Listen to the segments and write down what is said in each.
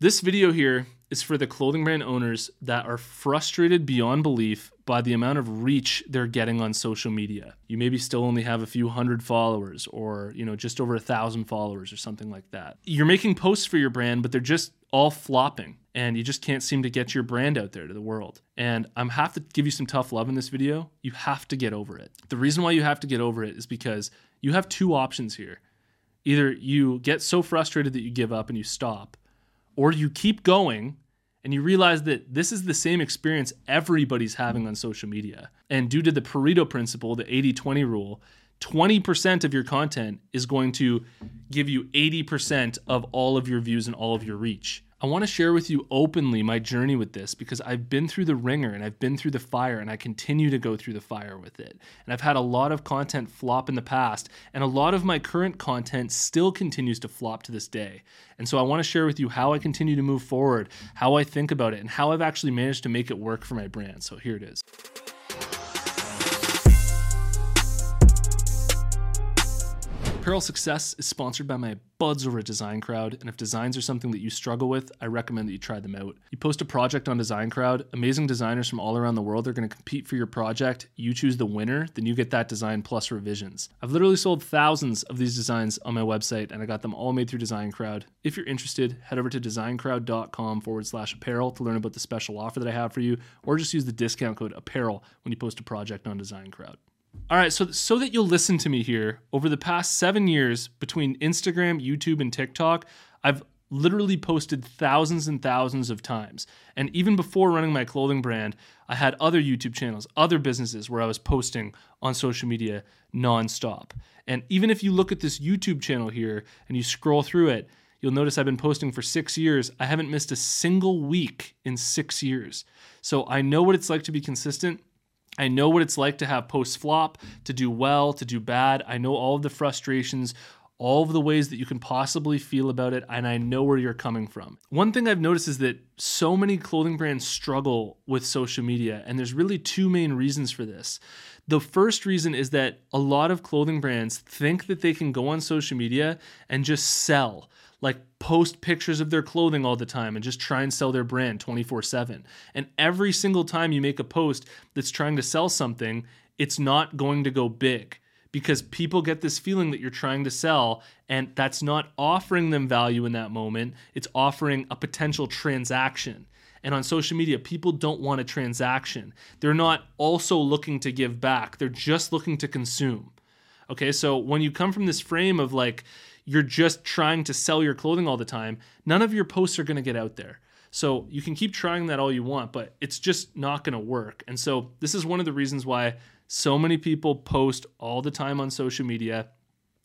This video here is for the clothing brand owners that are frustrated beyond belief by the amount of reach they're getting on social media. You maybe still only have a few hundred followers or, you know, just over a thousand followers or something like that. You're making posts for your brand, but they're just all flopping and you just can't seem to get your brand out there to the world. And I'm have to give you some tough love in this video. You have to get over it. The reason why you have to get over it is because you have two options here. Either you get so frustrated that you give up and you stop, or you keep going and you realize that this is the same experience everybody's having on social media. And due to the Pareto principle, the 80 20 rule, 20% of your content is going to give you 80% of all of your views and all of your reach. I want to share with you openly my journey with this because I've been through the ringer and I've been through the fire and I continue to go through the fire with it. And I've had a lot of content flop in the past, and a lot of my current content still continues to flop to this day. And so I want to share with you how I continue to move forward, how I think about it, and how I've actually managed to make it work for my brand. So here it is. Apparel Success is sponsored by my buds over at Design Crowd, and if designs are something that you struggle with, I recommend that you try them out. You post a project on Design Crowd, amazing designers from all around the world are going to compete for your project. You choose the winner, then you get that design plus revisions. I've literally sold thousands of these designs on my website, and I got them all made through Design Crowd. If you're interested, head over to designcrowd.com forward slash apparel to learn about the special offer that I have for you, or just use the discount code apparel when you post a project on Design Crowd. All right, so so that you'll listen to me here, over the past 7 years between Instagram, YouTube and TikTok, I've literally posted thousands and thousands of times. And even before running my clothing brand, I had other YouTube channels, other businesses where I was posting on social media nonstop. And even if you look at this YouTube channel here and you scroll through it, you'll notice I've been posting for six years. I haven't missed a single week in six years. So I know what it's like to be consistent. I know what it's like to have post flop, to do well, to do bad. I know all of the frustrations, all of the ways that you can possibly feel about it, and I know where you're coming from. One thing I've noticed is that so many clothing brands struggle with social media, and there's really two main reasons for this. The first reason is that a lot of clothing brands think that they can go on social media and just sell like post pictures of their clothing all the time and just try and sell their brand 24 7. And every single time you make a post that's trying to sell something, it's not going to go big because people get this feeling that you're trying to sell and that's not offering them value in that moment. It's offering a potential transaction. And on social media, people don't want a transaction. They're not also looking to give back, they're just looking to consume. Okay, so when you come from this frame of like, you're just trying to sell your clothing all the time, none of your posts are going to get out there. So you can keep trying that all you want, but it's just not going to work. And so this is one of the reasons why so many people post all the time on social media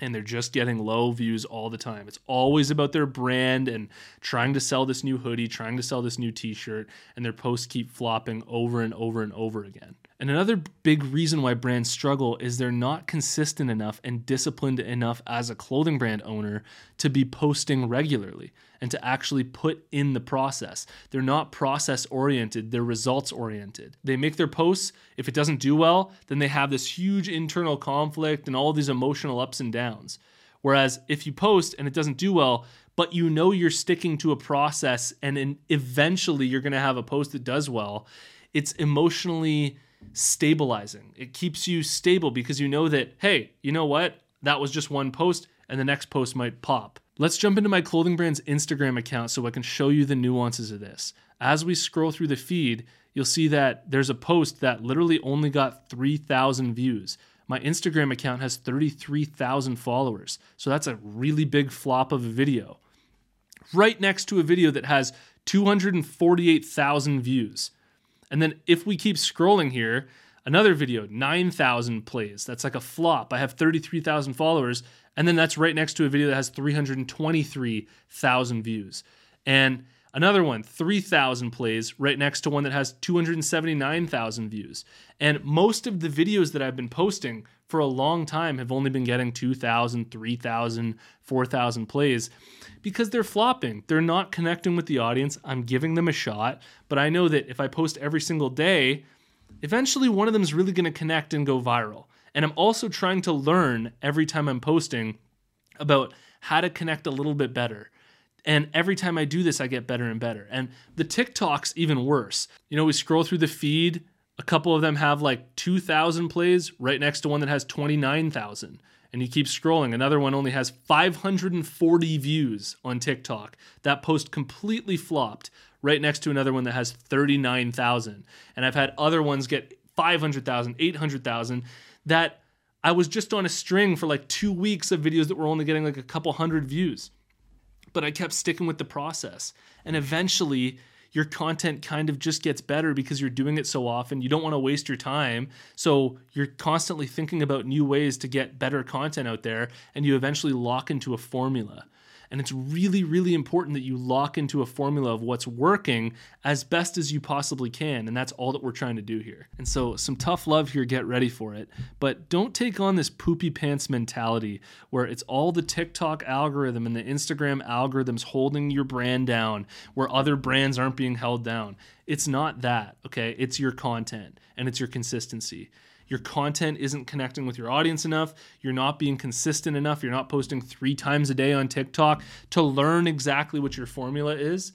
and they're just getting low views all the time. It's always about their brand and trying to sell this new hoodie, trying to sell this new t-shirt, and their posts keep flopping over and over and over again. And another big reason why brands struggle is they're not consistent enough and disciplined enough as a clothing brand owner to be posting regularly and to actually put in the process. They're not process oriented, they're results oriented. They make their posts, if it doesn't do well, then they have this huge internal conflict and all these emotional ups and downs. Whereas if you post and it doesn't do well, but you know you're sticking to a process and eventually you're going to have a post that does well, it's emotionally stabilizing. It keeps you stable because you know that, hey, you know what? That was just one post and the next post might pop. Let's jump into my clothing brand's Instagram account so I can show you the nuances of this. As we scroll through the feed, you'll see that there's a post that literally only got 3,000 views. My Instagram account has 33,000 followers. So that's a really big flop of a video. Right next to a video that has 248,000 views. And then if we keep scrolling here, another video, 9,000 plays. That's like a flop. I have 33,000 followers. And then that's right next to a video that has 323,000 views. And another one, 3,000 plays, right next to one that has 279,000 views. And most of the videos that I've been posting for a long time have only been getting 2,000, 3,000, 4,000 plays because they're flopping. They're not connecting with the audience. I'm giving them a shot, but I know that if I post every single day, eventually one of them is really going to connect and go viral. And I'm also trying to learn every time I'm posting about how to connect a little bit better. And every time I do this, I get better and better. And the TikTok's even worse. You know, we scroll through the feed, a couple of them have like 2,000 plays right next to one that has 29,000 and you keep scrolling. Another one only has 540 views on TikTok. That post completely flopped right next to another one that has 39,000. And I've had other ones get 500,000, 800,000 that I was just on a string for like two weeks of videos that were only getting like a couple hundred views. But I kept sticking with the process. And eventually, your content kind of just gets better because you're doing it so often. You don't want to waste your time. So you're constantly thinking about new ways to get better content out there, and you eventually lock into a formula. And it's really, really important that you lock into a formula of what's working as best as you possibly can. And that's all that we're trying to do here. And so, some tough love here, get ready for it. But don't take on this poopy pants mentality where it's all the TikTok algorithm and the Instagram algorithms holding your brand down, where other brands aren't being held down. It's not that, okay? It's your content and it's your consistency your content isn't connecting with your audience enough, you're not being consistent enough, you're not posting three times a day on TikTok to learn exactly what your formula is.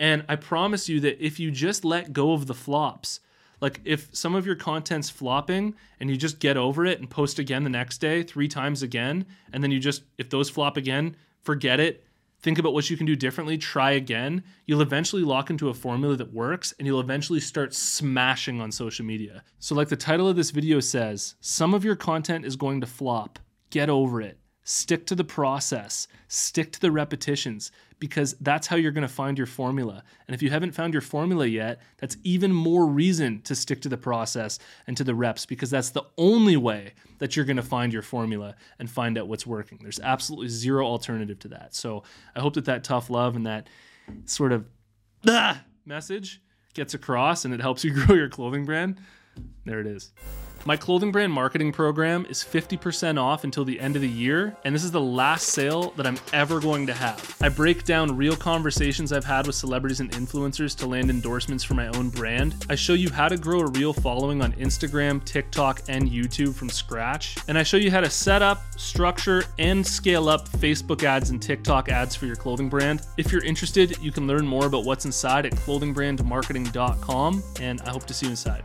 And I promise you that if you just let go of the flops, like if some of your content's flopping and you just get over it and post again the next day, three times again, and then you just, if those flop again, forget it, think about what you can do differently, try again, you'll eventually lock into a formula that works and you'll eventually start smashing on social media. So, like the title of this video says, some of your content is going to flop. Get over it. Stick to the process, stick to the repetitions, because that's how you're going to find your formula. And if you haven't found your formula yet, that's even more reason to stick to the process and to the reps, because that's the only way that you're going to find your formula and find out what's working. There's absolutely zero alternative to that. So I hope that that tough love and that sort of ah, message gets across and it helps you grow your clothing brand. There it is. My clothing brand marketing program is 50% off until the end of the year, and this is the last sale that I'm ever going to have. I break down real conversations I've had with celebrities and influencers to land endorsements for my own brand. I show you how to grow a real following on Instagram, TikTok, and YouTube from scratch. And I show you how to set up, structure, and scale up Facebook ads and TikTok ads for your clothing brand. If you're interested, you can learn more about what's inside at clothingbrandmarketing.com, and I hope to see you inside.